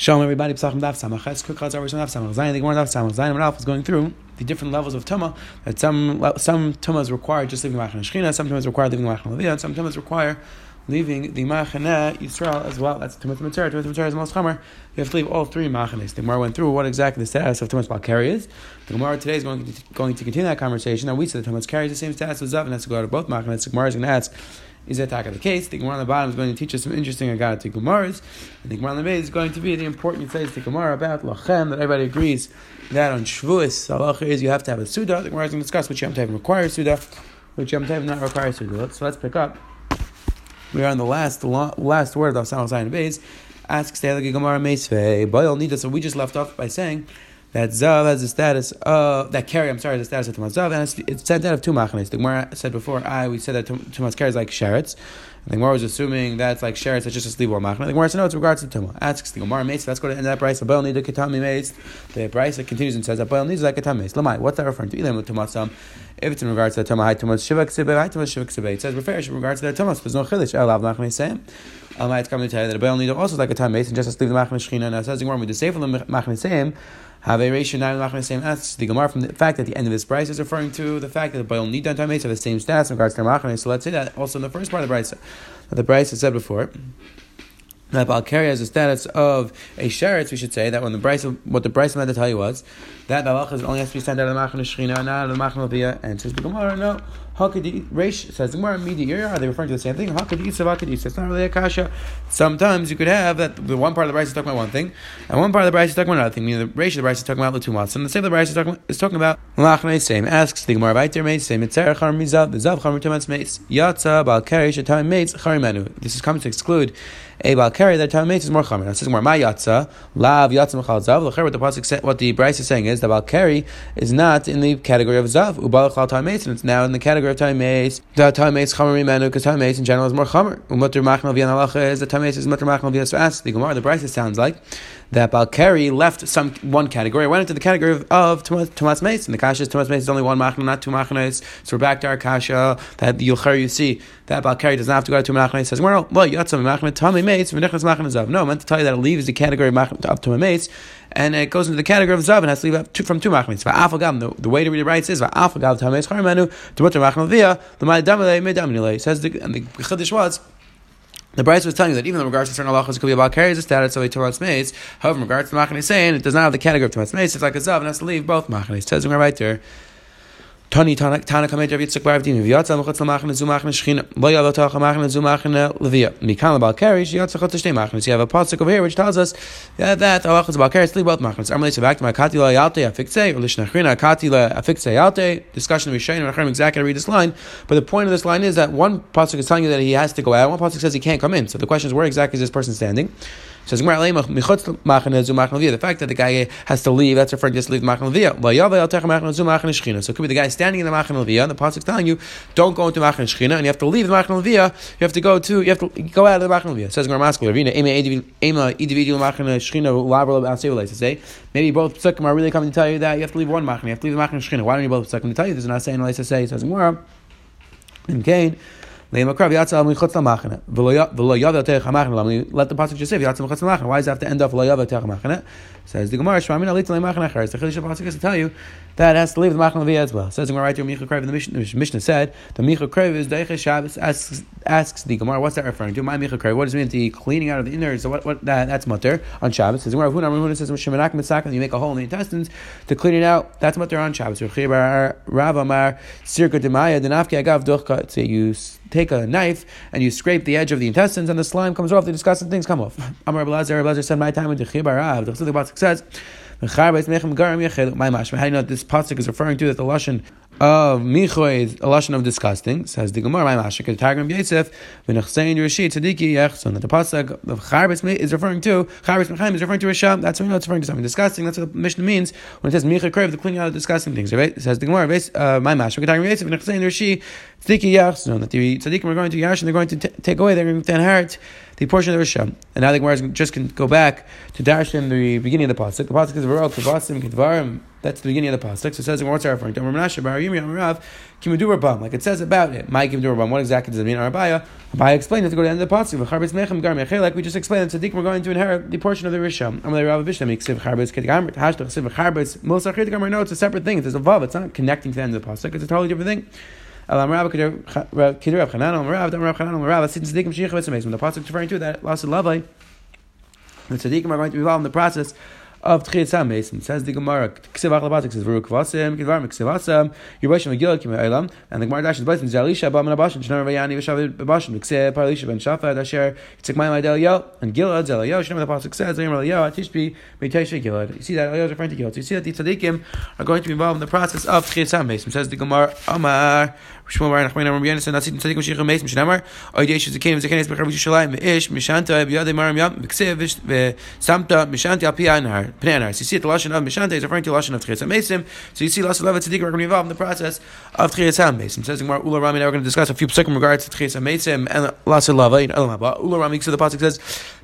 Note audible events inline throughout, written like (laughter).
Shalom everybody, Zayin, the Gemara is going through the different levels of Tuma, that some some Tumas require just leaving Machan Shechina, some Tumas require leaving Machan Leviyah, and some require leaving the Machaneh Yisrael as well. That's Tumas Mitzvah, Tumas Mitzvah is most Chamer. You have to leave all three Machanes. The Gemara went through what exactly the status of Tumas Balkari is. The Gemara today is going to, going to continue that conversation. Now we said that Tumas carries the same status as Zav, and has to go out of both Machanes. The Gemara is going to ask, is that the case? The Gemara on the bottom is going to teach us some interesting Agada to Gemaras. And the Gemara on the base is going to be the important phase to Gemara about Lachem, that everybody agrees that on Shavuos, halacha is you have to have a Suda. The Gemara is going to discuss which Yom Tov requires Suda, which Yom Tov not requires Suda. So let's pick up. We are on the last last word of Samal Zayin Beis. Asks the Gemara Meisvei. Boyle Nida. So we just left off by saying that Zav has the status of that carry. I'm sorry, the status of Tumas Zav, and it's, it's sent out of two machanes. The Gemara said before, I we said that Tumas carry is like sherets. The Gemara was assuming that's like sherets, that's just a sleeve or machane. The Gemara said no, it's regards to Tumah. Asks the Gemara mates. Let's go to the end that price. Boil need a katami mates. The price that continues and says that boil needs like katami mates. Lamai, what's that referring to? Ilim Tumasam. If it's in regards to the Tumah, high Tumas shivak high Tumas shivak sibay. It says referish in regards to the Tumas. There's no chilish. Elav machane same. Almighty coming to tell you that a boil need also like a time mates and just a sleeve the machane shchina. It says the Gemara with the sefer the machane same. Have a ratio nine machin same asks the Gemara from the fact that the end of this price is referring to the fact that the Baal Nidan have the same stats in regards to machin. So let's say that also in the first part of the price that the price has said before that Balkari has the status of a sheretz, we should say that when the price what the price meant to tell you was that the only has to be sent out of the machan shechina, not out of the machan levia. And says the Gemara, no. Hakadi Reish says Gemara media are they referring to the same thing? Hakadi Hakadi It's not really a kasha. Sometimes you could have that the one part of the price is talking about one thing, and one part of the price is talking about another thing. Meaning the Reish of the price is talking about the two months, and the same of the price is talking, is talking about Lachne same. Asks the Gemara Vaiter Meis same. Mitzera Char Mizav Mizav Char Mitzvah Meis Yatza Balkari Shatam Meis Charimenu. This is coming to exclude a balkari that time makes is more chamer. It says more my yatsa lav yatsa mechal zav. What the pasuk what the Bryce is saying is the balkari is not in the category of zav Ubal ubalachal time and it's now in the category of mace. The mace chamer menu because mace in general is more chamer. Umutter machnal v'yan halacha is time mace is mutter machnal v'yan. So ask the Gemara. The Bryce sounds like that Balkari left some one category, went into the category of, of Tomas Mace, and the Kasha is Tomas Mace is only one Machna, not two Machnas. So we're back to our Kasha that the Yulchar you see that Balkari does not have to go to two Machnas. says, well, well, you got some Machna, Tami Mace, Venichnas Machna Zav. No, I meant to tell you that it leaves the category of Machna of Tomas Mace, and it goes into the category of Zav and has to leave two, from two Machnas. The, the way to read it right is Va'afagav Tames Charmanu, the. Says the, and the Chiddush was, the Bryce was telling you that even in regards to certain halachas, it could be about carries the status of a Torah mace. However, in regards to Machane saying it does not have the category of Torah mace, it's like a Zav and has to leave both Machane. It says right there. Tani Tana Kamed Rav Yitzchak Bar Avdim V'yatza Mechutz Lamachne Zu Shechina Lo Yalo Tach Machne Zu Levia Mikan Lebal Keri Shiyatza Chutz Shtei Machne So you have a pasuk over here which tells us that that Halachas Bal Keri Sleep both Machnes Amalei Sevak to Makati La Yalte Afikse or Lishnachrina Akati La Afikse Yalte. Discussion of Rishayim and exactly read this line but the point of this line is that one pasuk is telling you that he has to go out one pasuk says he can't come in. So the question is where exactly is this person standing Says the fact that the guy has to leave, that's referring to just leave the Machan So it could be the guy standing in the Machan and the Pasuk's telling you, don't go into Machan Shechina, and you have to leave the Machan Leviyah, you have to go to, you have to go out of the Machan Leviyah. Says say, maybe both Psukim are really coming to tell you that you have to leave one Machan, you have to leave the Machan Shechina. Why don't you both Psukim to tell you this? is not saying, let's say, says Gemara, Cain, let the pasuk just say Why does it have to end off Says the Gemara, Shmamina Lita Lemachan Acharis. Tell you that has to leave the Machan as well. Says the Gemara right here, Micha Krev, the Mishnah, Mishnah said, the Micha Krev is Deiche Shabbos, asks, asks the Gemara, what's that referring to? My Micha Krev, what does it mean? The cleaning out of the innards, so what, what, that, that's mutter on Shabbos. Says the Gemara, Huna says, Shemanak Mitzak, you make a hole in the intestines to clean it out, that's mutter on Shabbos. Rav Amar, Sirka Demaya, Denafki Agav Duchka, so you take a knife and you scrape the edge of the intestines and the slime comes off, the disgusting things come off. Amar Blazer, Blazer said, my time with the Chibarav, the Pasuk says, my How do you know this pasuk is referring to that the lashon of Michoy is a lashon of disgusting? Says the Gemara, my mashik, the Targum Yosef, v'nechsein Rashi tzadiki yechson. The pasuk of Charbis is referring to Charbis Mechaim is referring to Risham. That's what we know it's referring to something disgusting. That's what the Mishnah means when it says Michoy Krev, the cleaning out of disgusting things. Right? It says the Gemara, my mashik, the Targum Yosef, v'nechsein Rashi tzadiki yechson. That the tzaddikim are going to Yash and they're going to t- take away, they're going to inherit the portion of the Risham. And now the Gemara just can go back to dash in the beginning of the pasuk. The pasuk is Varok Kavasim Kedvarim That's the beginning of the pasuk. So it says, what's referring to? Like it says about it. My Kimudu Rabam. What exactly does it mean? Arabaya. Abaya explained it to go to the end of the pasuk. Like we just explained, tzaddik we're going to inherit the portion of the risham. Amalei Rav kedigam. No, it's a separate thing. It's a. It's not connecting to the end of the pasuk. It's a totally different thing. V'tzameisim. The pasuk referring to that. The tzaddikim are going to be involved in the process of Tchias HaMesim. Says the Gemara, Ksiv Achlabatik says, V'ru Kvasim, Kidvar Ksiv Asam, Yerusha Megillah Kim Eilam, and the Gemara dashes Baisim, Zalisha, Bam Nabashin, Shnar Vayani, Vishav Babashin, Ksiv Paralisha Ben Shafad, Asher, Yitzek Mayim Adel Yo, and Gilad, Zel Yo, Shnar the Pasuk says, Zayim Yo, Atishbi, Meiteshe Gilad. You see that Yo is referring to Gilad. So you see that the Tzadikim are going to be involved in the process of Tchias HaMesim. Says the Gemara, Amar, Shmuel Bar Nachman So you see the Lashon of Mishanta is referring to the Lashon of Tchias HaMesim. So you see Lashon Levet Tzadikim are going to be involved in the process of Tchias HaMesim. Says Gemara, Ula Rami, now we're going to discuss a few psukim regards to Tchias HaMesim and Lashon Lava in Elam. Ula Rami, so the Pasuk says,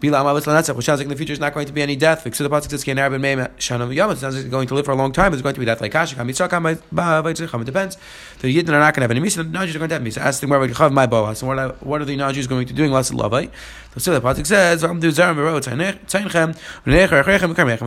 Bila Amavis Lanatzach, which sounds like in the future is not going to be any death. So the Pasuk says, Kenar Ben Meim Shanam Yom, sounds like going to live for a long time, it's going to be death like Kashik, Hamitzak, Hamitzak, it depends. The Yidden are not going to have any Misa, the Najis are going to have Misa. Ask the Gemara, my boa. So what are, the Najis going to do in Lashon Lava? So the Pasuk says,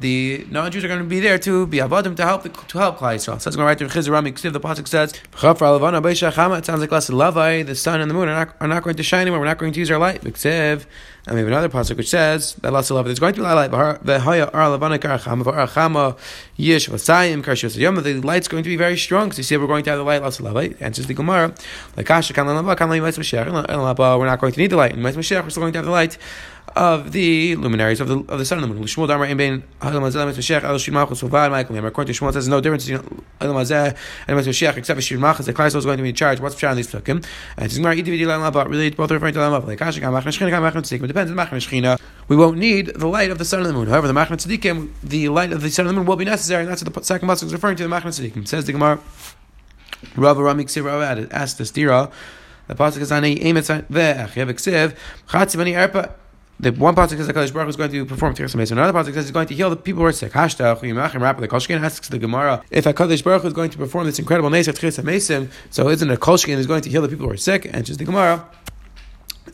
the non-Jews are going to be there to be avodim to help the, to help Klal Yisrael. So it's going to write Chizar Ksiv. The pasuk says, "It sounds like less lavai. The sun and the moon are not, are not going to shine anymore. We're not going to use our light." Ksiv. And we have another pasuk which says that last love there's going to be light. The haya ar lavana karachama arachama yish vasayim karshus yom. The light's going to be very strong. So you see, we're going to have the light. Last love answers the Gemara. Like kasha kan lava kan lava We're not going to need the light. In we're still going to have the light of the luminaries of the of the sun and the moon. Shmuel. According to Shmuel, says no difference between Halam Mazeh and except for Shir Malchus. The Christ is going to be in charge. What's Pshat on these Psukim? And it's Gemara Idivid Lam Lava. Really, both referring to Lava. Like Kasha Kam Machna Shchina Kam Machna Tzikim. It depends on Machna Shchina. We won't need the light of the sun and the moon. However, the Tzadikim, the light of the sun and the moon will be necessary, and that's what the second pasuk is referring to. The Machna Tzadikim says the Gemara. Rav Ramik Sira asked the Stira. The pasuk is on a emet ve'achev ksiv chatzi erpa the one pasuk says Hakadosh Baruch is going to perform Tiras Mason. Another pasuk says he's going to heal the people who are sick. Hashta Chuyimachim Rapa. The Kolshkin asks the Gemara if Hakadosh Baruch is going to perform this incredible Nes of Tiras Mason, so isn't a Kolshkin is going to heal the people who are sick? And just the Gemara.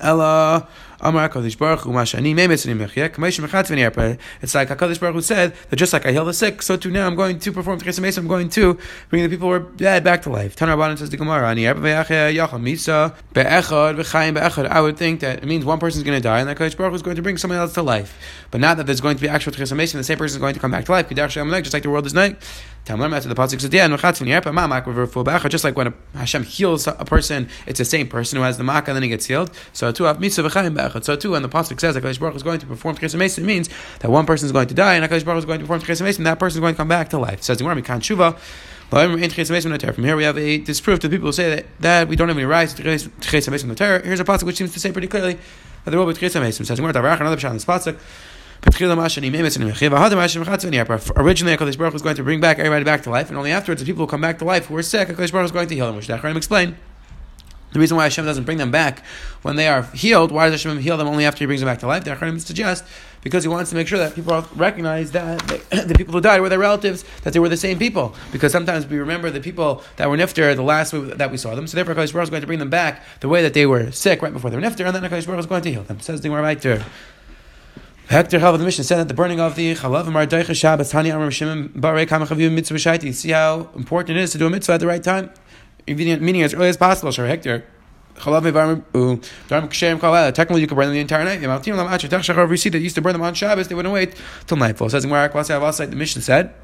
Ella Amar Hakadosh Baruch Hu Mashani Meimetzim Mechia Kameish Mechatzveni Arpa. It's like Hakadosh Baruch Hu said that just like I heal the sick, so too now I'm going to perform Tiras Mason. I'm going to bring the people who are dead back to life. Tanar Rabbanan says the Gemara Ani Arpa Ve'achia Yachal Misa Be'echad V'Chaim Be'echad. I would think that it means one person is going to die and that Hakadosh Baruch Hu is going to bring someone else to life. But not that there's going to be actual Mason, the same person is going to come back to life. Just like the world is night. Tamar after the pasuk says, "Yeah, just like when Hashem heals a person, it's the same person who has the makkah and then he gets healed. So too, so too, when the pasuk says that Hakadosh Baruch is going to perform Tchias Mason, means that one person is going to die and Hakadosh Baruch is going to perform Tchias Mason, that person is going to come back to life. Says the Gemara, "Mikan Shuva." From here we have a disproof to people who say that, that we don't have any rights to Tchias Mason the terror. Here's a pasuk which seems to say pretty clearly that there will be Tchias Mason. Says Gemara, another pshat in this pasuk. Originally, HaKadosh Baruch was going to bring back everybody back to life, and only afterwards, the people who come back to life who were sick, HaKadosh Baruch was going to heal them, which Dachraim explained. The reason why Hashem doesn't bring them back when they are healed, why does Hashem heal them only after He brings them back to life? The Acharim suggest because He wants to make sure that people recognize that (clears throat) the people who died were their relatives, that they were the same people. Because sometimes we remember the people that were nifter the last way that we saw them. So therefore, HaKadosh Baruch is going to bring them back the way that they were sick right before they were nifter, and then HaKadosh Baruch is going to heal them. Says the Gemara right. Hector Chalav the mission said that the burning of the Chalav and Mardaicha Shabbos Tani Amar Shimon Barei Kamachavu Mitzvah Shaiti. See how important it is to do a mitzvah at the right time, meaning as early as possible. Sure, Hector. Uh, technically, you could burn them the entire night. That used to burn them on Shabbos, they wouldn't wait till nightfall. Says the Mishnah said.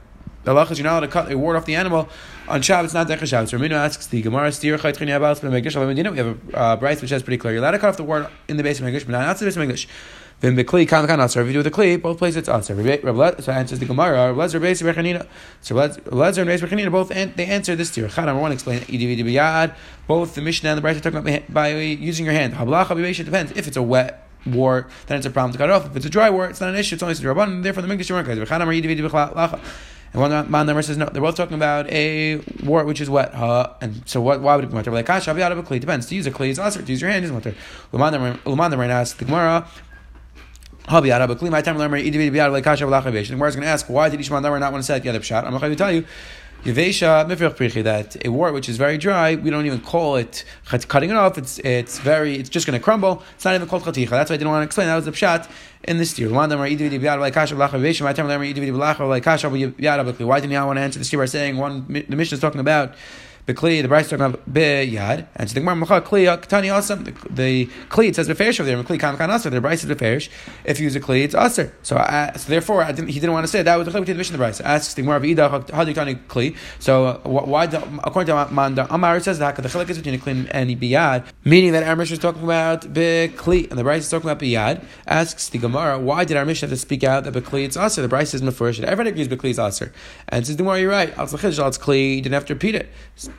The halach is you're not allowed to cut a ward off the animal on Shabbos, It's not Decha Shabbos. Ramino asks the Gemara, Steer Chaytchini Abbas Megish. We have a uh, Bryce which says pretty clear. You're allowed to cut off the ward in the base of Megish, but not outside the base of Megish. Then the kli kan kan answer. If you do the kli, both places it's answer. So answers the Gemara. Lezer base rechanina. So Lezer and Reis rechanina both they answer this to Chad number one explain Both the Mishnah and the Brayta talk about by using your hand. Hablacha b'beisha depends. If it's a wet war, then it's a problem to cut it off. If it's a dry war, it's not an issue. It's only a rabban. Therefore, the Mikdash Yom Chad number and one man number says no. They're both talking about a wart which is wet. Uh, and so what? Why would it be mutter? Like kasha out of a kli depends. To use a kli is also to use your hand is mutter. Luman number asks the Gemara. The Gemara is going to ask, why did Ishmael not want to say the other pshat? I'm going to tell you. Yevesha mifrich prichi that a wort which is very dry, we don't even call it cutting it off. It's it's very it's just going to crumble. It's not even called chaticha. That's why I didn't want to explain. That was the pshat in this year. Why didn't you want to answer the year by saying one? The mission is talking about the kli, the about beyad, and so the Gemara Macha kli ktani asam. The kli it says beferish over there. Kli kam kan aser. The is beferish. If you use a kli, it's aser. So, uh, so therefore, didn't, he didn't want to say that was the the mission of the Bryce. Asks the Gemara v'ida tani kli? So uh, why according to Manda Amar says that the chilik is between a kli and biyad, meaning that our mission is talking about be kli and the Bryce is talking about biyad. Asks the Gemara why did our mission have to speak out that bekli it's aser? The Bryce is mefurish. Everybody agrees bekli is aser. And says the Gemara, you're right. Al it's kli. You didn't have to repeat it.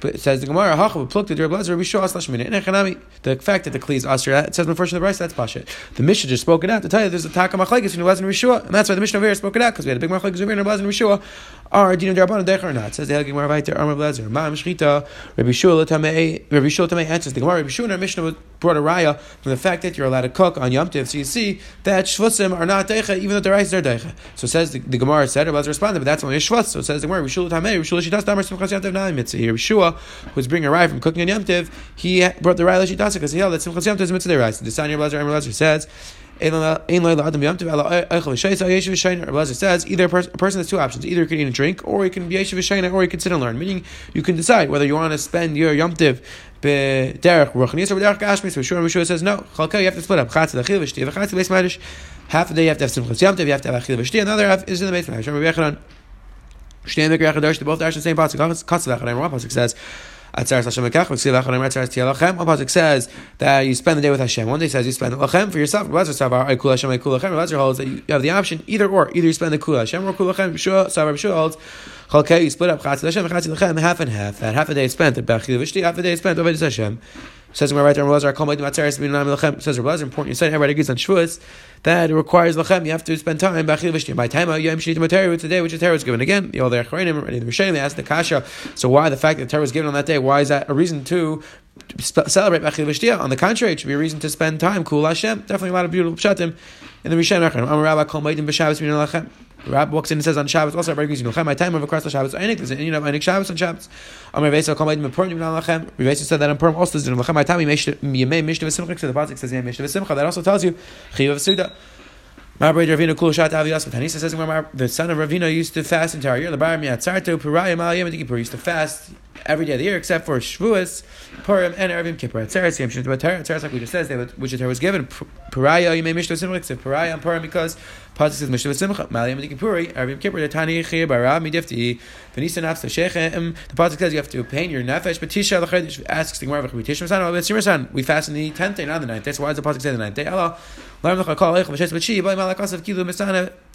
It says the Gemara, Hachav plucked the Rabbi Rabbi Shua slash The fact that the Kli is Asr, it says in the Rice, that's Pasha. The Mishnah just spoke it out to tell you there's a Taka Machlekes in Rabbi Rishua, and that's why the Mishnah over here spoke it out, because we had a big Machlekes over here in Rabbi Rishua. Are Dino Darabana Decher or not? Says the Helgi Gemara Vayter, Arm of Lezer, Ma'am Shchita, Rabbi Shua Tamei, Rabbi Shua Tamei answers the Gemara, Rabbi Shua in our Mishnah brought a raya from the fact that you're allowed to cook on Yom Tiv. So you see that shvusim are not deicha, even though the rice are deicha. So says the, the Gemara said, Rabbi responded, but that's only a shvus. So says the Gemara, Rishua Tamei, Rishua Shitas Damar Simchas Yom Tiv Na'im Mitzvah. Here, Rishua, who's bringing a raya from cooking on Yom Tiv, he brought the raya Shitas because he held that Simchas Yom Tiv is Mitzvah rice. The Sanya Rabbi Rabbi says, Rabbi says either a, person has two options: either you can eat and drink, or you can be yeshiv v'shayna, or you can sit and learn. Meaning, you can decide whether you want to spend your yom tiv b'derech ruchnis or b'derech gashmis. Shur Mishur says no. Chalka, you have to split up. Chatz l'chil v'shti v'chatz v'beis medish. Half the day you have to have simchas yom tiv, you have to have achil v'shti. Another half is in the base medish. Rabbi Yechanan. Shnei mikra chadosh. They both are the same pasuk. Katz l'chil. One pasuk says. One pasuk says that you spend the day with Hashem. One day says you spend lachem for yourself. Savar. Rabbi holds that you have the option either or. Either you spend the Kul Hashem or Kul Lachem. Savar B'Shua holds Chalkei you split up half and half. That half a day spent at Bechil Vishti, half a day spent over Hashem. Says Rabbi Kol Meidim Atzeres Bin Lachem. Says Rabbi important. You said everybody agrees on Shavuos that requires lachem. You have to spend time b'achil v'shtim. By time yom shlitim Torah, it's the day which the Torah was given. Again, you know, the Achronim, the Rishonim, they asked the kasha. So why the fact that the Torah was given on that day? Why is that a reason to celebrate b'achil? On the contrary, it should be a reason to spend time. Kul Hashem. Definitely a lot of beautiful pshatim in the Rishonim. Amar Rabbi Kol Meidim b'Shabbos Bin Lachem. Rab walks in and says on Shabbos also Rabbi Yisrael my time of across the Shabbos Einik there's you know Einik Shabbos on Shabbos. Amar Vesa Kol Meidim Purim Yibn Lachem Rabbi said that on Purim also is in Lachem my time Yemei Mishta V'Simcha. So the pasuk says Yemei Mishta V'Simcha. That also tells you Chiyuv V'Suda Ravina Kul Shat Avi Yasmat. Tanisa says the son of Ravina used to fast entire year. The Bar Miatzarto Purayim Aliyam Kippur used to fast every day of the year except for Shavuos, Purim, and Erevim Kippur. Atzeres Yom Shin Atzeres like we just said, which the Torah was given. Puraya you may mishto simcha except Puraya and Purim because Pasuk says mishto simcha Maliyam Kippuri Erevim Kippur Tani Chir Barav Midifti Venisa Nafs Shechem. The Pasuk says you have to pain your nefesh, but Tisha Lachadish asks the Gemara Tisha Masan. We fast in the tenth day, not the ninth day. So why the Pasuk say the ninth day? Allah.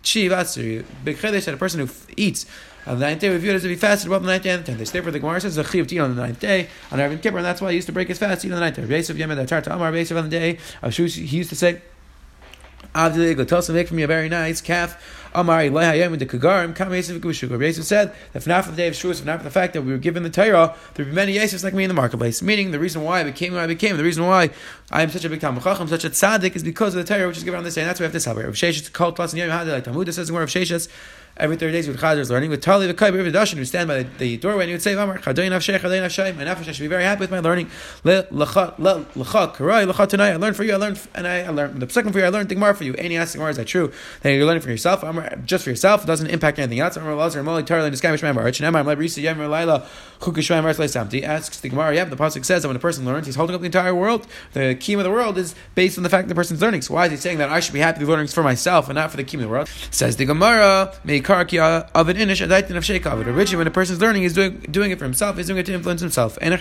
Big chedesh that a person who eats on the ninth day, we view it as if he fasted above the ninth day and the tenth day. Therefore, the Gemara says the chiyuv to eat on the ninth day on Arvin Kippur, and that's why he used to break his fast, eat on the ninth day. Yosef Yemen, the Tarta Amar, Yosef on the day of Shus, he used to say, Avdili Glatosa, make for me a very nice calf. Amari Lehayim the Kagarim, Kam Yosef Gushukur. Yosef said that for not for the day of Shavuos, for not for the fact that we were given the Torah, there would be many Yosefs like me in the marketplace. Meaning, the reason why I became who I became, the reason why I am such a big Talmud Chacham, such a tzaddik, is because of the Torah which is given on this day, and that's why we have to celebrate. Rav Sheshes, called plus and Yom Hadid, like Talmud says, where Rav Sheshes, every 30 days with Chazer is learning. With Tali the Kaib, Dashin, stand by the, the doorway and he would say, Amar, Chadoyin Avshei, Chadoyin Avshei, my nefesh, I should be very happy with my learning. L'cha, l'cha tonight, I learned for you, I learned, and I, I learned, the second for you, I learned Tigmar for you. Any asking Gemara, is that true? Then you're learning for yourself, Amar, just for yourself, it doesn't impact anything else. Amar, Lazar, Moli, guy, Mishmai, March, and Amar, Risa, Yemar, Laila, Chukishmai, March, Samti, asks the Gemara, yeah, the Pasuk says that when a person learns, he's holding up the entire world. The key of the world is based on the fact that the person's learning. So why is he saying that I should be happy with learning for myself and not for the key of the world? Says the Gemara, Meikar, of an inish adaitin of sheikavod. Originally, when a person's learning, he's doing doing it for himself. He's doing it to influence himself. And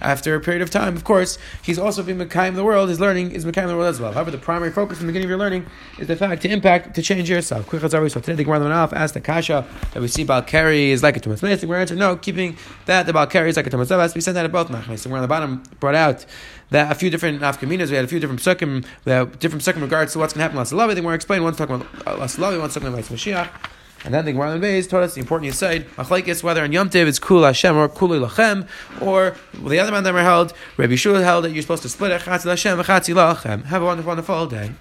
after a period of time, of course, he's also being mekayim the world. His learning is mekayim the world as well. However, the primary focus from the beginning of your learning is the fact to impact to change yourself. Quick So today the Gemara off asked the kasha that we see Balkari is like a. The Gemara answered no, keeping that the Balkari is like a. Has to be sent out of both. The Gemara on the bottom brought out that a few different afkaminas. We had a few different psukim. We different psukim regards to what's going to happen. Last love. I think we're. One's talking about uh, last love. One's talking about Mashiach. And then the Gemara in Beis taught us the important Yisaid, Machlaikis, whether in Yom Tiv it's Kul Hashem or Kul Lachem, or well, the other man that held, Rabbi Shul held that you're supposed to split it, Chatzil Hashem, Chatzil Lachem. Have a wonderful, wonderful day.